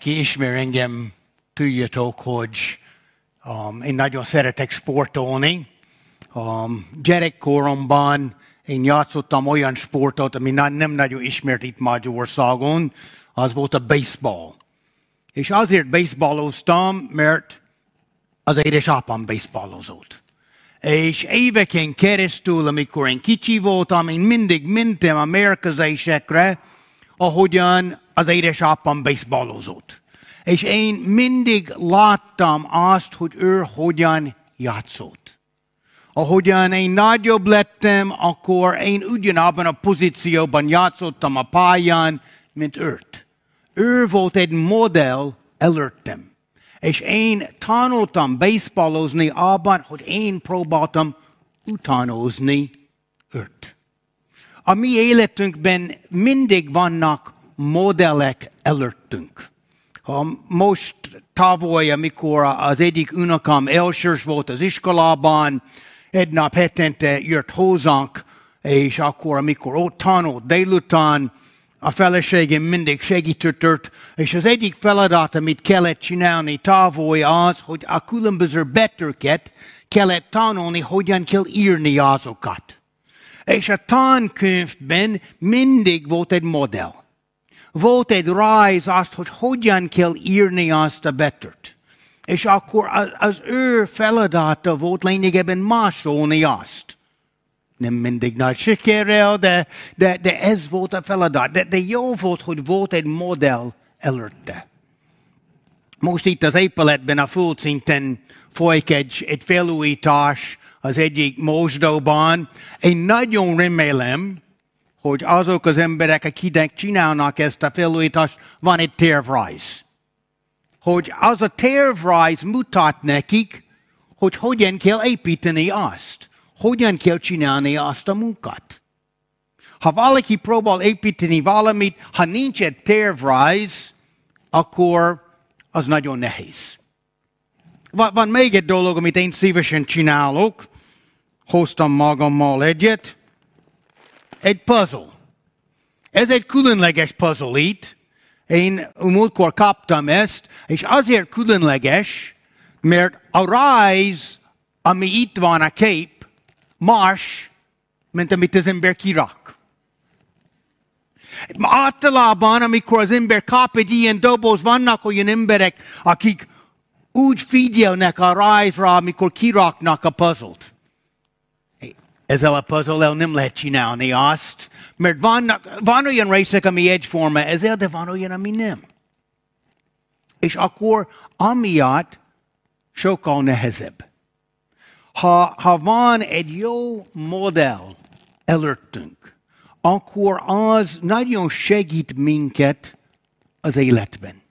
aki ismer engem, tudjatok, hogy um, én nagyon szeretek sportolni. Um, gyerekkoromban én játszottam olyan sportot, ami nem nagyon ismert itt Magyarországon, az volt a baseball. És azért baseballoztam, mert az édesapám baseballozott. És éveken keresztül, amikor én kicsi voltam, én mindig mentem a mérkőzésekre, ahogyan az édesapám baseballozott. És én mindig láttam azt, hogy ő hogyan játszott. Ahogyan én nagyobb lettem, akkor én ugyanabban a pozícióban játszottam a pályán, mint őt. Ő volt egy modell előttem. És én tanultam baseballozni abban, hogy én próbáltam utánozni őt. A mi életünkben mindig vannak modellek előttünk. Most tavaly, amikor az egyik unokam elsős volt az iskolában, egy nap hetente jött hozzánk, és akkor, amikor ott tanult délután, a feleségem mindig segített, és az egyik feladat, amit kellett csinálni távol az, hogy a különböző betűket kellett tanulni, hogyan kell írni azokat. És a tankönyvben mindig volt egy modell. Volt egy rajz azt, hogy hogyan kell írni azt a betűt. És akkor az ő feladata volt lényegében másolni azt. Nem mindig nagy sikerrel, de, de, de ez volt a feladat. De, de jó volt, hogy volt egy modell előtte. Most itt az épületben a földszinten folyik egy, egy felújítás az egyik mosdóban. Én nagyon remélem, hogy azok az emberek, akik csinálnak ezt a felújítást, van egy tervrajz. Hogy az a tervrajz mutat nekik, hogy hogyan kell építeni azt hogyan kell csinálni azt a munkát. Ha valaki próbál építeni valamit, ha nincs egy tervrajz, akkor az nagyon nehéz. Van még egy dolog, amit én szívesen csinálok. Hoztam magammal egyet. Egy puzzle. Ez egy különleges puzzle itt. Én múltkor kaptam ezt, és azért különleges, mert a rajz, ami itt van a kép, más, mint amit az ember kirak. Általában, amikor az ember kap egy ilyen doboz, vannak olyan emberek, akik úgy figyelnek a rajzra, amikor kiraknak a puzzle-t. Ezzel a puzzle nem lehet csinálni azt, mert vannak, van olyan részek, ami egyforma ezzel, de van olyan, ami nem. És akkor amiatt sokkal nehezebb ha, ha van egy jó modell előttünk, akkor az nagyon segít minket az életben.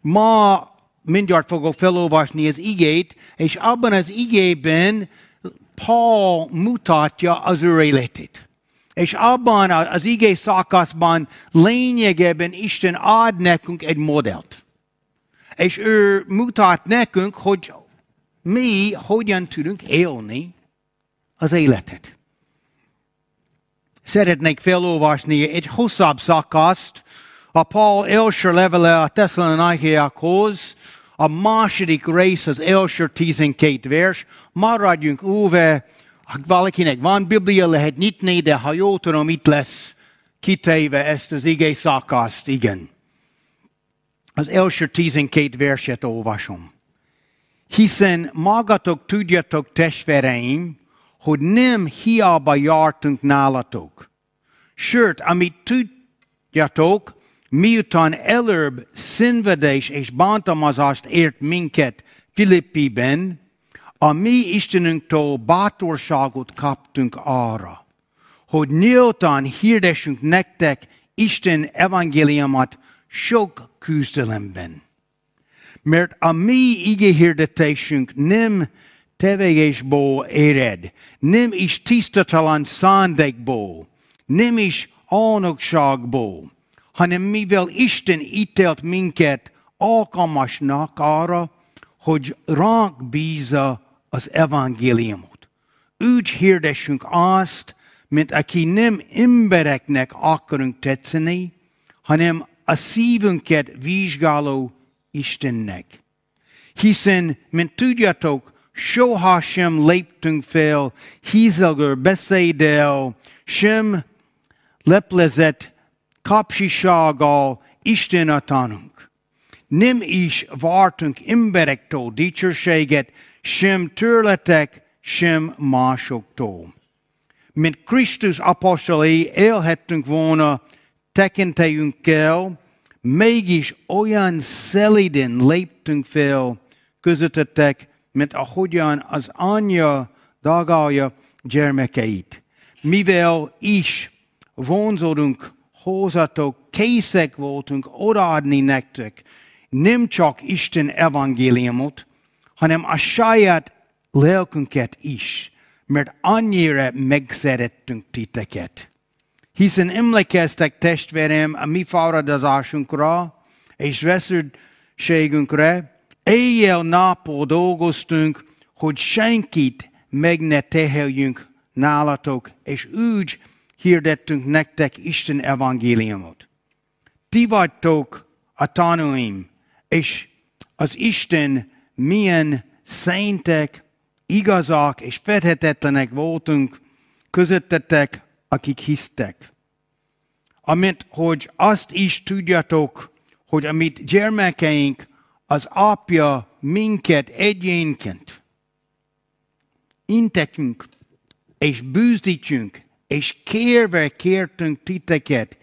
Ma mindjárt fogok felolvasni az igét, és abban az igében Paul mutatja az ő életét. És abban az igé szakaszban lényegében Isten ad nekünk egy modellt. És ő mutat nekünk, hogy mi hogyan tudunk élni az életet. Szeretnék felolvasni egy hosszabb szakaszt, a Paul első levele a Thessalonikiakhoz, a második rész az első tizenkét vers. Maradjunk óve, ha valakinek van Biblia, lehet nyitni, de ha jól tudom, itt lesz kitéve ezt az igény szakaszt, igen. Az első tizenkét verset olvasom. Hiszen magatok tudjatok, testvéreim, hogy nem hiába jártunk nálatok. Sőt, amit tudjatok, miután előbb szenvedés és bántalmazást ért minket Filippiben, a mi Istenünktől bátorságot kaptunk arra, hogy nyíltan hirdessünk nektek Isten evangéliumát sok küzdelemben. Mert a mi hirdetésünk nem tevésból éred, nem is tisztatalan szándékból, nem is alnokságból, hanem mivel Isten ítélt minket alkalmasnak arra, hogy ránk bízza az evangéliumot. Úgy hirdessünk azt, mint aki nem embereknek akarunk tetszeni, hanem a szívünket vizsgáló Istennek. Hiszen, mint tudjátok, soha sem léptünk fel hízelgő beszéddel, sem leplezett kapcsisággal Isten a tanunk. Nem is vártunk emberektől dicsőséget, sem tőletek, sem másoktól. Mint Krisztus apostolai élhettünk volna tekintélyünkkel, mégis olyan szeliden léptünk fel közöttetek, mint ahogyan az anyja dagálja gyermekeit. Mivel is vonzódunk hozzatok, készek voltunk odaadni nektek nem csak Isten evangéliumot, hanem a saját lelkünket is, mert annyira megszerettünk titeket. Hiszen emlékeztek testvérem a mi fáradozásunkra és vesződségünkre, éjjel-nappal dolgoztunk, hogy senkit meg ne teheljünk nálatok, és úgy hirdettünk nektek Isten evangéliumot. Ti vagytok a tanúim, és az Isten milyen szentek, igazak és fedhetetlenek voltunk közöttetek, akik hisztek. Amint, hogy azt is tudjatok, hogy amit gyermekeink, az apja minket egyénként intekünk, és bűzdítjünk, és kérve kértünk titeket,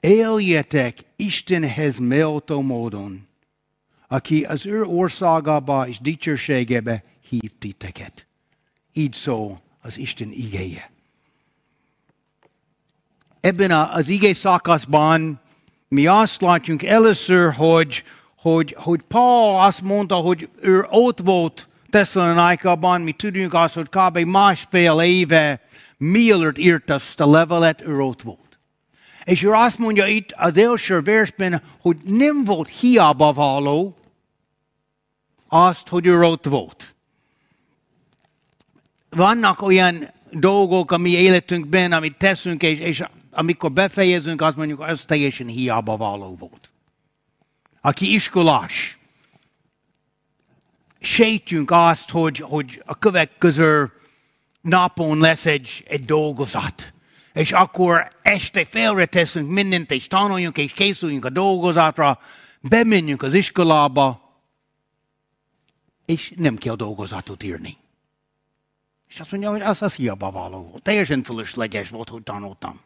éljetek Istenhez méltó módon, aki az ő országába és dicsőségebe hív titeket. Így szól az Isten igéje. Ebben az igé szakaszban mi azt látjuk először, hogy, hogy, hogy Paul azt mondta, hogy ő ott volt Tesszalonikában, mi tudjuk azt, hogy kb. másfél éve mielőtt írt azt a levelet, ő ott volt. És ő azt mondja itt az első versben, hogy nem volt hiába való azt, hogy ő ott volt. Vannak olyan dolgok a mi életünkben, amit teszünk, és, és amikor befejezünk, azt mondjuk, az teljesen hiába való volt. Aki iskolás, sejtjünk azt, hogy, hogy a következő napon lesz egy, egy dolgozat. És akkor este félreteszünk mindent, és tanuljunk, és készüljünk a dolgozatra, bemenjünk az iskolába, és nem kell dolgozatot írni. És azt mondja, hogy az az hiába való. Teljesen fölösleges volt, hogy tanultam.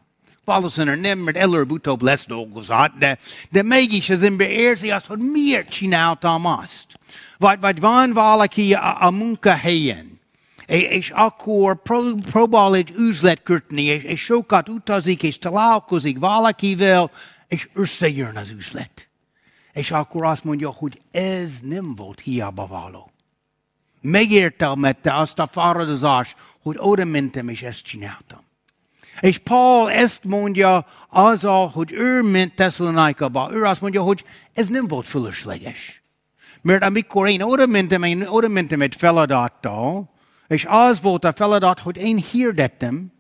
Valószínűleg nem, mert előbb-utóbb lesz dolgozat, de, de mégis az ember érzi azt, hogy miért csináltam azt. Vagy, vagy van valaki a, a munkahelyen, és akkor próbál egy üzlet kötni, és, és sokat utazik, és találkozik valakivel, és összejön az üzlet. És akkor azt mondja, hogy ez nem volt hiába való. Megértelmette azt a fáradozást, hogy oda mentem, és ezt csináltam. És Paul ezt mondja azzal, hogy ő ment Tesszalonikaba. Ő azt mondja, hogy ez nem volt fölösleges. Mert amikor én oda mentem, én oda mentem egy feladattal, és az volt a feladat, hogy én hirdettem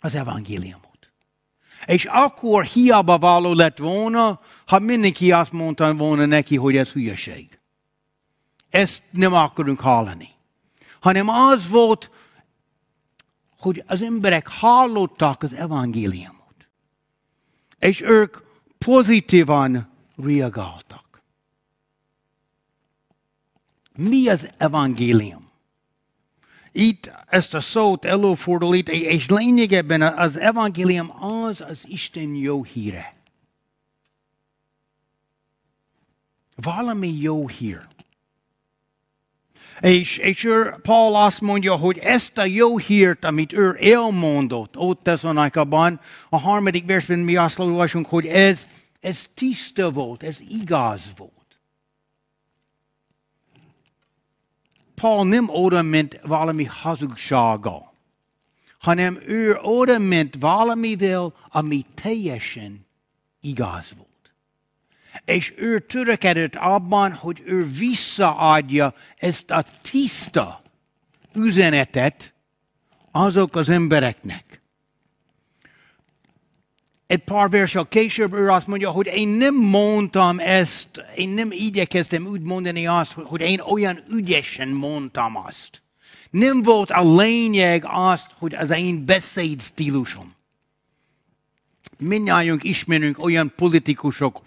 az evangéliumot. És akkor hiába való lett volna, ha mindenki azt mondta volna neki, hogy ez hülyeség. Ezt nem akarunk hallani. Hanem az volt, hogy az emberek hallottak az evangéliumot. És ők pozitívan reagáltak. Mi az evangélium? Itt ezt a szót előfordul itt, és lényegében az evangélium az az Isten jó híre. Valami jó hír. És, és ő, Paul azt mondja, hogy ezt a jó hírt, amit ő elmondott ott Tesszalonikában, a harmadik versben mi azt olvasunk, hogy ez, ez tiszta volt, ez igaz volt. Paul nem oda ment valami hazugsága, hanem ő oda ment valamivel, ami teljesen igaz volt. És ő törekedett abban, hogy ő visszaadja ezt a tiszta üzenetet azok az embereknek. Egy pár versel később ő azt mondja, hogy én nem mondtam ezt, én nem igyekeztem úgy mondani azt, hogy én olyan ügyesen mondtam azt. Nem volt a lényeg azt, hogy az én beszéd stílusom. Mindnyájunk ismerünk olyan politikusok,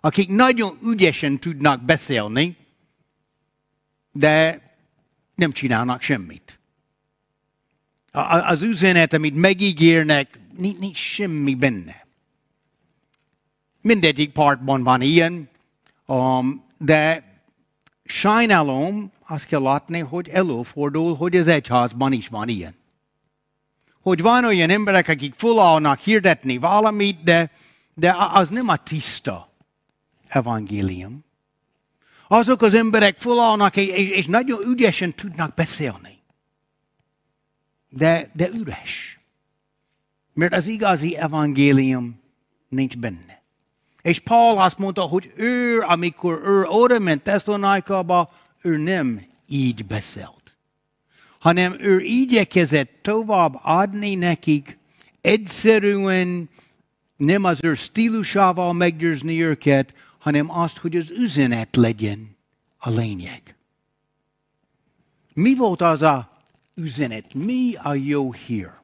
akik nagyon ügyesen tudnak beszélni, de nem csinálnak semmit. Az üzenet, amit megígérnek, nincs, semmi benne. Mindegyik partban van ilyen, um, de sajnálom, azt kell látni, hogy előfordul, hogy az egyházban is van ilyen. Hogy van olyan emberek, akik felállnak hirdetni valamit, de, de az nem a tiszta evangélium. Azok az emberek felállnak, és, és nagyon ügyesen tudnak beszélni. De, de üres. Mert az igazi evangélium nincs benne. És Paul azt mondta, hogy ő, amikor ő oda ment Tesszalonájkába, ő nem így beszélt, hanem ő igyekezett tovább adni nekik, egyszerűen nem az ő stílusával meggyőzni őket, hanem azt, hogy az üzenet legyen a lényeg. Mi volt az a üzenet? Mi a jó hír?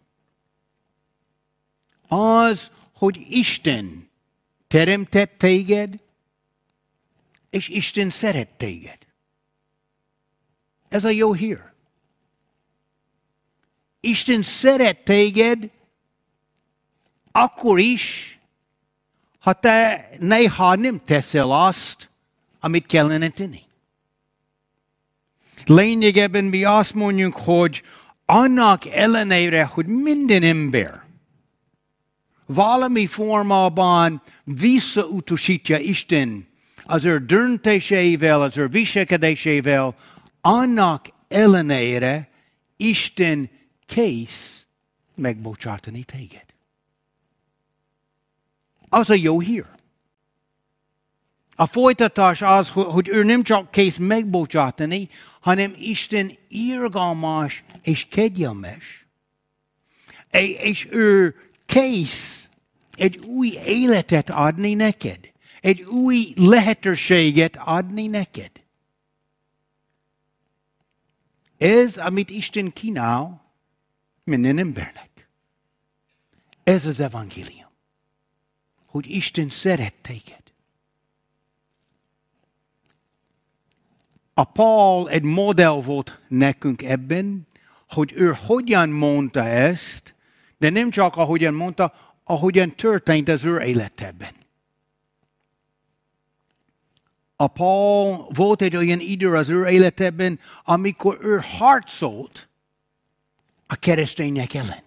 Az, hogy Isten teremtett téged, és Isten szeret téged. Ez a jó hír. Isten szeret téged, akkor is, ha te néha nem teszel azt, amit kellene tenni. Lényegében mi azt mondjuk, hogy annak ellenére, hogy minden ember valami formában visszautasítja Isten az ő döntéseivel, az ő viselkedésével, annak ellenére Isten kész megbocsátani téged. Az a jó hír. A folytatás az, hogy ő nem csak kész megbocsátani, hanem Isten irgalmas és kegyelmes. És ő kész egy új életet adni neked. Egy új lehetőséget adni neked. Ez, amit Isten kínál minden embernek. Ez az evangélium. Hogy Isten szeret téged. A Paul egy modell volt nekünk ebben, hogy ő hogyan mondta ezt, de nem csak ahogyan mondta, ahogyan történt az ő életében. A Paul volt egy olyan idő az ő életében, amikor ő harcolt a keresztények ellen.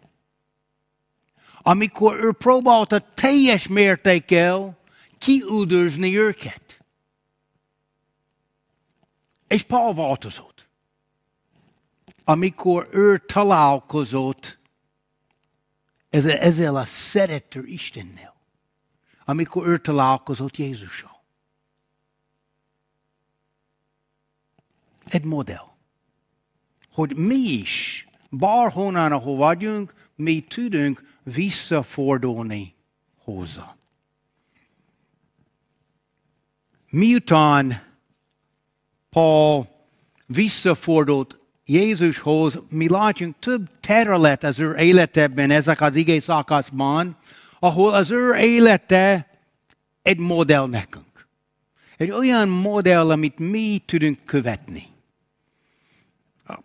Amikor ő próbálta teljes mértékkel kiüldözni őket. És Paul változott. Amikor ő találkozott ezzel a szerető Istennel. Amikor ő találkozott Jézussal. egy modell. Hogy mi is, bárhonnan, ahol vagyunk, mi tudunk visszafordulni hozzá. Miután Paul visszafordult Jézushoz, mi látjunk több terület az ő életében, ezek az igény szakaszban, ahol az ő élete egy modell nekünk. Egy olyan modell, amit mi tudunk követni.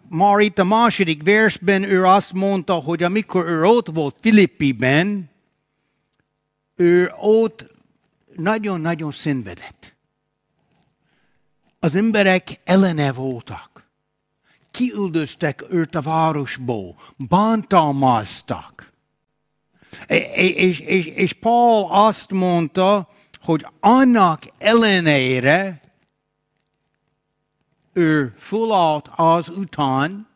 Már itt a második versben ő azt mondta, hogy amikor ő ott volt Filippiben, ő ott nagyon-nagyon szenvedett. Az emberek ellene voltak. Kiüldöztek őt a városból, bántalmaztak. És, és, és Paul azt mondta, hogy annak ellenére ő fölállt az után,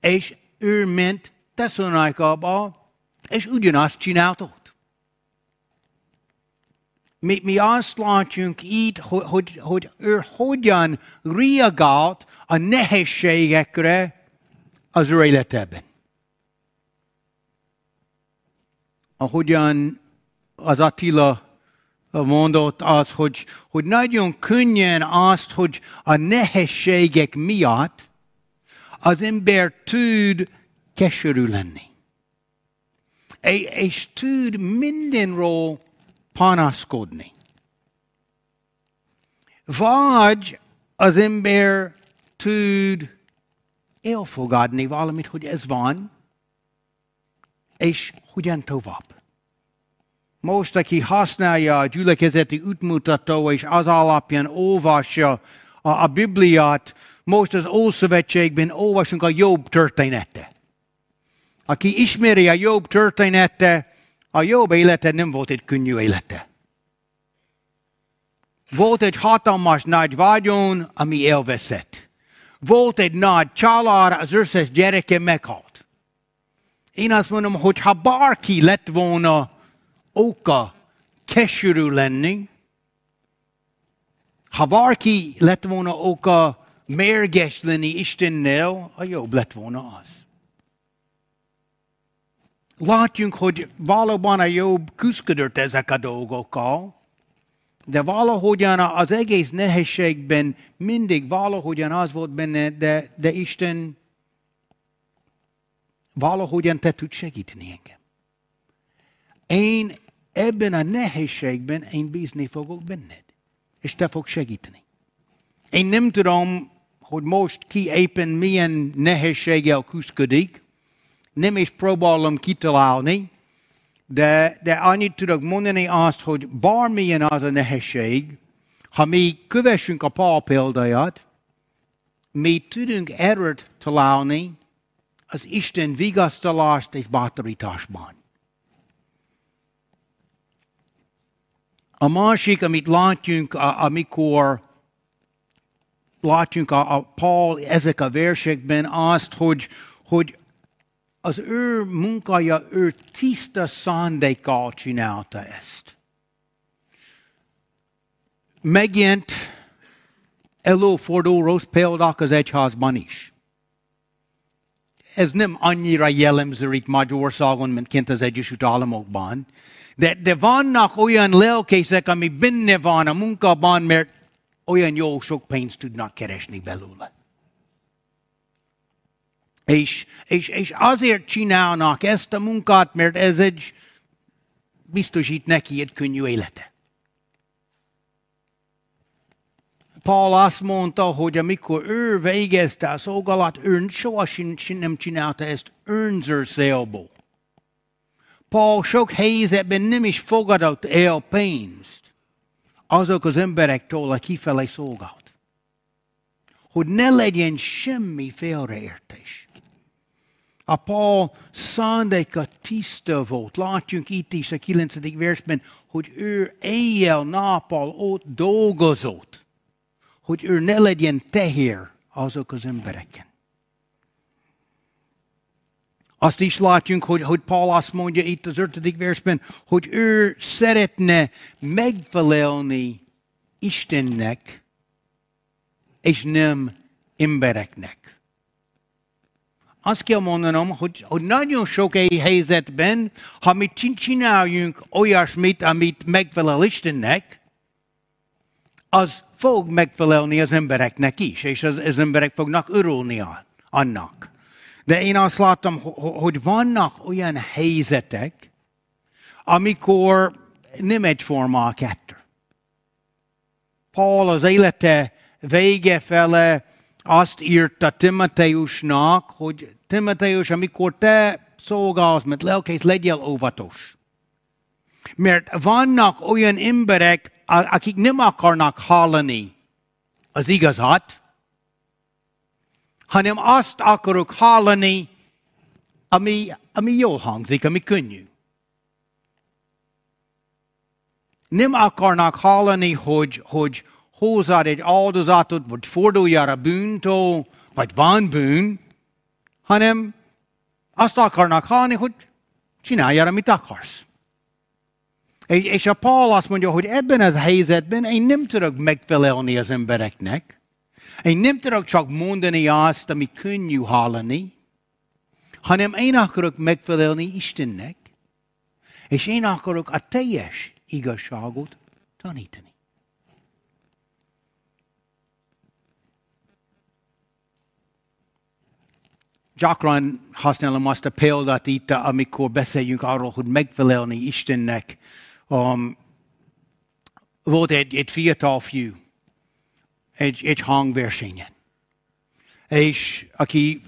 és ő ment Tesszonaikába, és ugyanazt csinált ott. Mi, mi azt látjuk itt, hogy, hogy, hogy ő hogyan reagált a nehézségekre az ő életében. ahogyan az Attila mondott az, hogy, hogy nagyon könnyen azt, hogy a nehézségek miatt az ember tud keserű lenni. És tud mindenről panaszkodni. Vagy az ember tud elfogadni valamit, hogy ez van, és hogyan tovább. Most, aki használja a gyülekezeti útmutató, és az alapján olvassa a, a Bibliát, most az Ószövetségben olvasunk a Jobb története. Aki ismeri a Jobb története, a Jobb élete nem volt egy könnyű élete. Volt egy hatalmas nagy vagyon, ami elveszett. Volt egy nagy család, az összes gyereke meghalt. Én azt mondom, hogy ha bárki lett volna oka keserű lenni, ha bárki lett volna oka mérges lenni Istennel, a jobb lett volna az. Látjunk, hogy valóban a jobb küzdött ezek a dolgokkal, de valahogyan az egész nehézségben mindig valahogyan az volt benne, de, de Isten valahogyan te tud segíteni engem. Én ebben a nehézségben én bízni fogok benned, és te fogsz segíteni. Én nem tudom, hogy most ki éppen milyen nehézséggel küzdik, nem is próbálom kitalálni, de, de annyit tudok mondani azt, hogy bármilyen az a nehézség, ha mi kövessünk a Pál példáját, mi tudunk erőt találni az Isten vigasztalást és bátorításban. A másik, amit látjunk, amikor látjunk a, a Paul ezek a versekben azt, hogy, hogy az ő munkája, ő tiszta szándékkal csinálta ezt. Megint előfordul rossz példák az egyházban is. Ez nem annyira jellemző itt Magyarországon, mint kint az Egyesült Államokban, de, de vannak olyan lelkészek, ami benne van a munkában, mert olyan jó sok pénzt tudnak keresni belőle. És, és, és azért csinálnak ezt a munkát, mert ez egy biztosít neki egy könnyű élete. Paul azt mondta, hogy amikor ő végezte a szolgálat, ő soha nem csinálta ezt önző célból. Paul sok helyzetben nem is fogadott el pénzt azok az emberektől, a kifelé szolgált. Hogy ne legyen semmi félreértés. A Paul szándéka tiszta volt. Látjunk itt is a 9. versben, hogy ő éjjel-nappal ott dolgozott, hogy ő ne legyen tehér azok az embereken. Azt is látjunk, hogy, hogy Paul azt mondja itt az ötödik versben, hogy ő szeretne megfelelni Istennek, és nem embereknek. Azt kell mondanom, hogy, hogy nagyon sok egy helyzetben, ha mi csináljunk olyasmit, amit megfelel Istennek, az fog megfelelni az embereknek is, és az, az emberek fognak örülni annak. De én azt láttam, hogy vannak olyan helyzetek, amikor nem egyforma a kettő. Paul az élete vége fele azt írta Timoteusnak, hogy Timoteus, amikor te szolgálsz, mert lelkész, legyél óvatos. Mert vannak olyan emberek, akik nem akarnak hallani az igazat, hanem azt akarok hallani, ami, ami jól hangzik, ami könnyű. Nem akarnak hallani, hogy, hogy hozzád egy áldozatot, vagy forduljál a bűntől, vagy van bűn, hanem azt akarnak hallani, hogy csináljál, amit akarsz. És a Paul azt mondja, hogy ebben az helyzetben én nem tudok megfelelni az embereknek, én nem tudok csak mondani azt, ami könnyű hallani, hanem én akarok megfelelni Istennek. És én akarok a teljes igazságot tanítani. Gyakran használom azt a példát itt, amikor beszéljünk arról, hogy megfelelni Istennek. Um, volt egy, egy fiatal fiú, egy, egy hangversenyen. És aki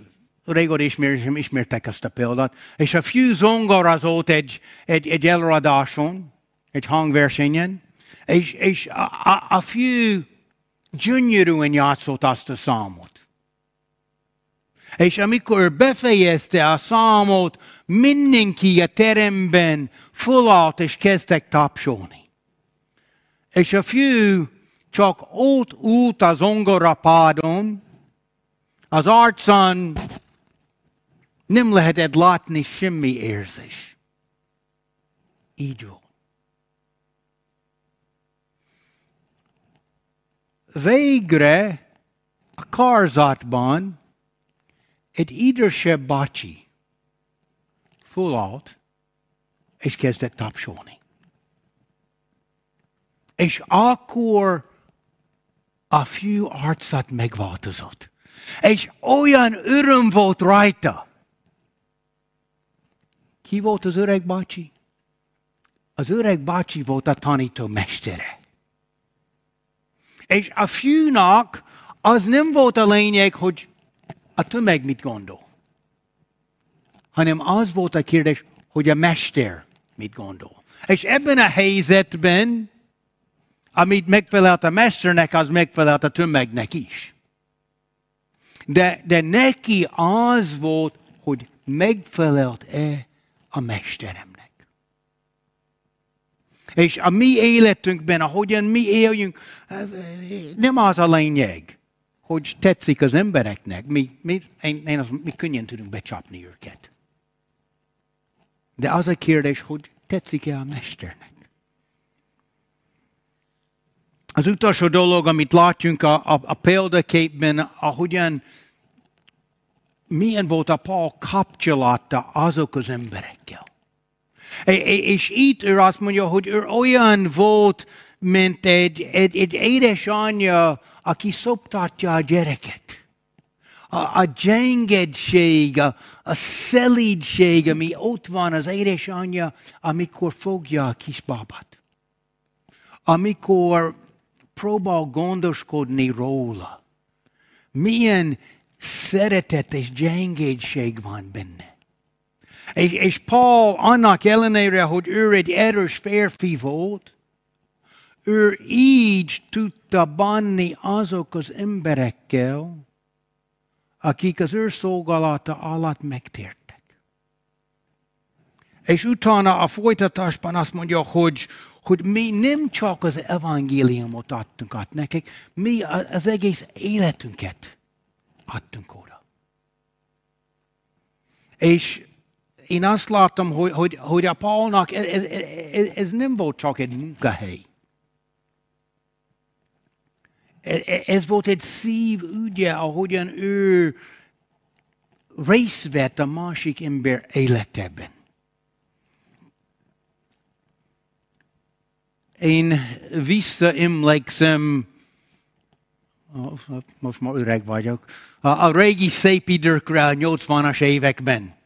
régóta ismer, ismertek ezt a példát, és a fiú zongorazott egy, egy, egy előadáson, egy hangversenyen, és, és a, a, a fiú gyönyörűen játszott azt a számot. És amikor befejezte a számot, mindenki a teremben fölállt és kezdtek tapsolni. És a fiú csak ott út az ongorapádon, az arcán nem lehetett látni semmi érzés. Így volt. Végre a karzatban egy idősebb bácsi fölállt, és kezdett tapsolni. És akkor a fiú arcát megváltozott. És olyan öröm volt rajta. Ki volt az öreg bácsi? Az öreg bácsi volt a tanító mestere. És a fiúnak az nem volt a lényeg, hogy a tömeg mit gondol. Hanem az volt a kérdés, hogy a mester mit gondol. És ebben a helyzetben, amit megfelelt a mesternek, az megfelelt a tömegnek is. De, de neki az volt, hogy megfelelt-e a mesteremnek. És a mi életünkben, ahogyan mi éljünk, nem az a lényeg hogy tetszik az embereknek, mi, mi, én, én az, mi könnyen tudunk becsapni őket. De az a kérdés, hogy tetszik-e a mesternek? Az utolsó dolog, amit látjunk a, a, a példaképben, ahogyan milyen volt a Paul kapcsolata azok az emberekkel. És itt ő azt mondja, hogy ő olyan volt, mint egy, egy, egy édesanyja, aki szoptatja a gyereket. A, a gyengedtség, a, a szelídség, ami ott van az édesanyja, amikor fogja a kisbabát. Amikor próbál gondoskodni róla. Milyen szeretet és gyengédség van benne. És, és Paul annak ellenére, hogy ő egy erős férfi volt, ő így tudta bánni azok az emberekkel, akik az ő szolgálata alatt megtértek. És utána a folytatásban azt mondja, hogy, hogy mi nem csak az evangéliumot adtunk át nekik, mi az egész életünket adtunk oda. És én azt láttam, hogy, hogy, hogy a Paulnak ez, ez, ez nem volt csak egy munkahely. E, e, ez volt egy szív ügye, ahogyan ő részt vett a másik ember életében. Én visszaemlékszem, most már öreg vagyok, a régi szép időkre a 80-as években.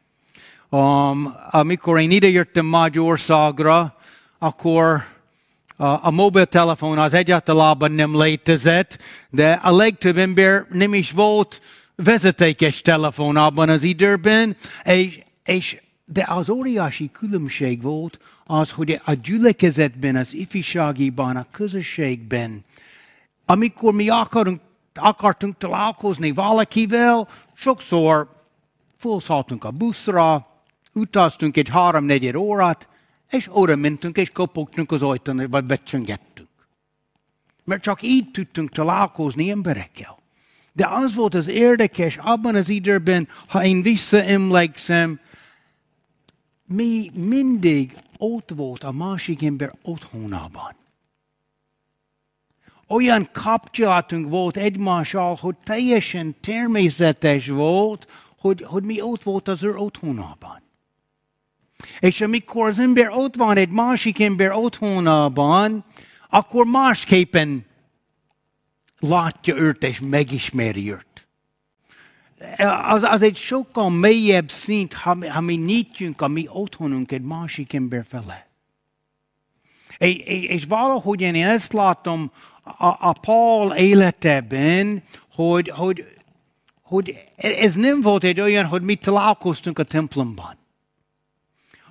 Um, amikor én idejöttem Magyarországra, akkor a mobiltelefon az egyáltalában nem létezett, de a legtöbb ember nem is volt vezetékes telefon abban az időben, és, és de az óriási különbség volt az, hogy a gyülekezetben, az ifjúságiban, a közösségben, amikor mi akarunk, akartunk találkozni valakivel, sokszor felszálltunk a buszra, utaztunk egy három-negyed órát, és oda mentünk, és kopogtunk az ajtón, vagy becsöngettünk. Mert csak így tudtunk találkozni emberekkel. De az volt az érdekes, abban az időben, ha én visszaemlékszem, mi mindig ott volt a másik ember otthonában. Olyan kapcsolatunk volt egymással, hogy teljesen természetes volt, hogy, hogy mi ott volt az ő otthonában. És amikor az ember ott van egy másik ember otthonában, akkor másképpen látja őt és megismeri őt. Az, az egy sokkal mélyebb szint, ha, ha mi nyitjunk a mi otthonunk egy másik ember fele. És, és valahogy én ezt látom a, a Paul életében, hogy, hogy, hogy ez nem volt egy olyan, hogy mi találkoztunk a templomban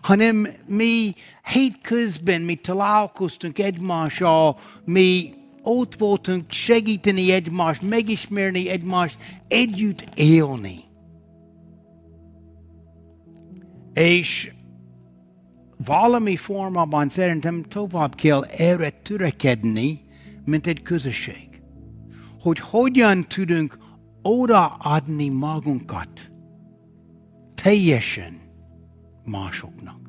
hanem mi hétközben mi találkoztunk egymással, mi ott voltunk segíteni egymást, megismerni egymást, együtt élni. És valami formában szerintem tovább kell erre törekedni, mint egy közösség. Hogy hogyan tudunk odaadni magunkat teljesen másoknak.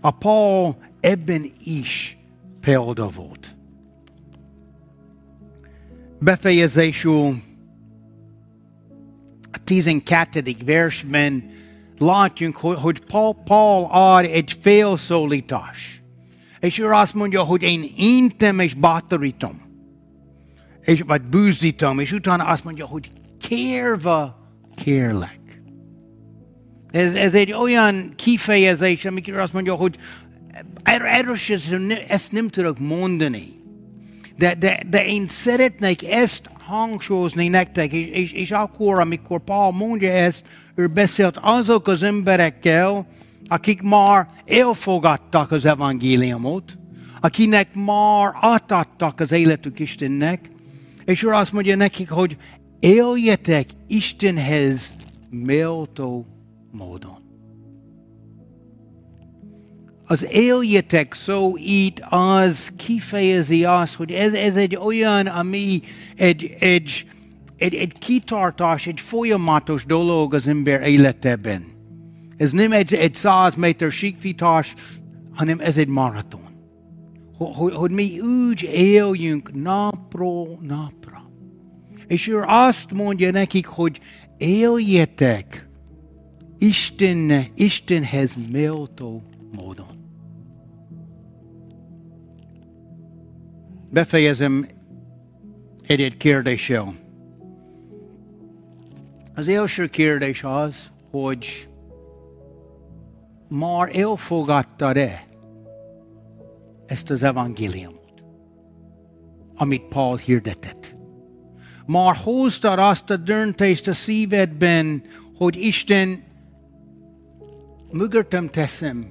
A Paul ebben is példa volt. Befejezésül a 12. versben látjunk, hogy Paul, Paul ad egy félszólítás. És ő azt mondja, hogy én intem és bátorítom. És, vagy bűzítom, és utána azt mondja, hogy kérve kérlek. Ez, ez egy olyan kifejezés, amikor azt mondja, hogy erről ezt nem tudok mondani. De, de, de én szeretnék ezt hangsúlyozni nektek, és, és, és akkor, amikor Paul mondja ezt, ő beszélt azok az emberekkel, akik már elfogadtak az evangéliumot, akinek már átadtak az életük Istennek, és ő azt mondja nekik, hogy éljetek Istenhez méltó módon. Az éljetek szó itt az kifejezi azt, hogy ez, ez egy olyan, ami egy, egy, egy, egy kitartás, egy folyamatos dolog az ember életében. Ez nem egy, egy száz méter síkvitás, hanem ez egy maraton. Hogy, hogy mi úgy éljünk napról napra. És ő azt mondja nekik, hogy éljetek Isten, Istenhez méltó módon. Befejezem egy-egy kérdéssel. Az első kérdés az, hogy már elfogadtad-e ezt az evangéliumot, amit Paul hirdetett? Már hoztad azt a döntést a szívedben, hogy Isten mögöttem teszem,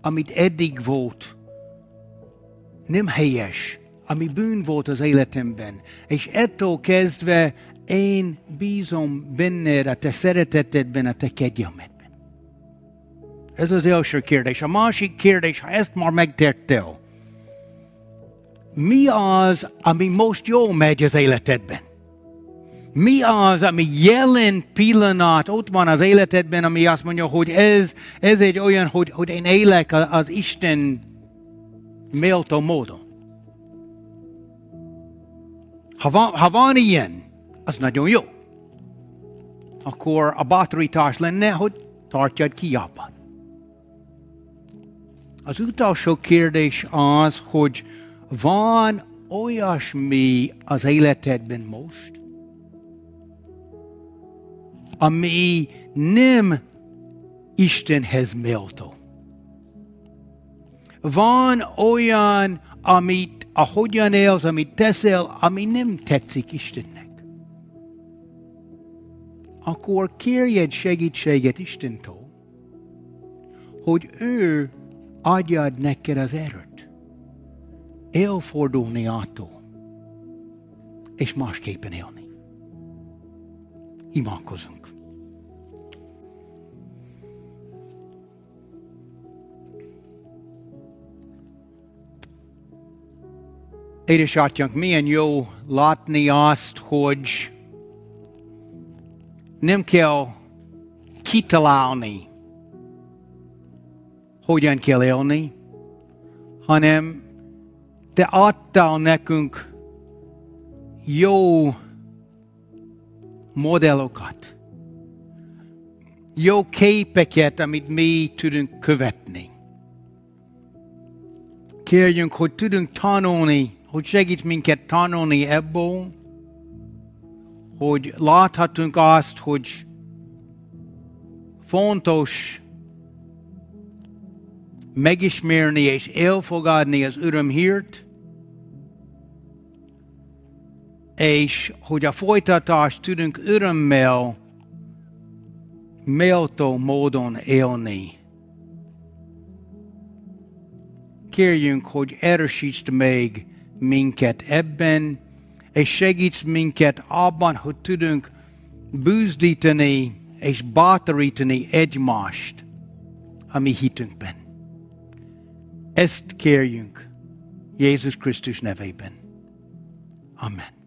amit eddig volt, nem helyes, ami bűn volt az életemben, és ettől kezdve én bízom benned, a te szeretetedben, a te kegyelmedben. Ez az első kérdés. A másik kérdés, ha ezt már megtettél, mi az, ami most jól megy az életedben? Mi az, ami jelen pillanat ott van az életedben, ami azt mondja, hogy ez, ez egy olyan, hogy, hogy én élek az Isten méltó módon. Ha van, ha van ilyen, az nagyon jó. Akkor a bátorítás lenne, hogy tartjad ki abban. Az utolsó kérdés az, hogy van olyasmi az életedben most, ami nem Istenhez méltó. Van olyan, amit, ahogyan élsz, amit teszel, ami nem tetszik Istennek. Akkor kérjed segítséget Istentől, hogy ő adjad neked az erőt elfordulni attól, és másképpen élni. Imádkozunk. Édesatyánk, milyen jó látni azt, hogy nem kell kitalálni, hogyan kell élni, hanem te adtál nekünk jó modellokat, jó képeket, amit mi tudunk követni. Kérjünk, hogy tudunk tanulni, hogy segít minket tanulni ebből, hogy láthatunk azt, hogy fontos megismerni és elfogadni az örömhírt, és hogy a folytatást tudunk örömmel, méltó módon élni. Kérjünk, hogy erősítsd meg minket ebben, és segíts minket abban, hogy tudunk bűzdítani és bátorítani egymást a mi hitünkben. Ezt kérjünk Jézus Krisztus nevében. Amen.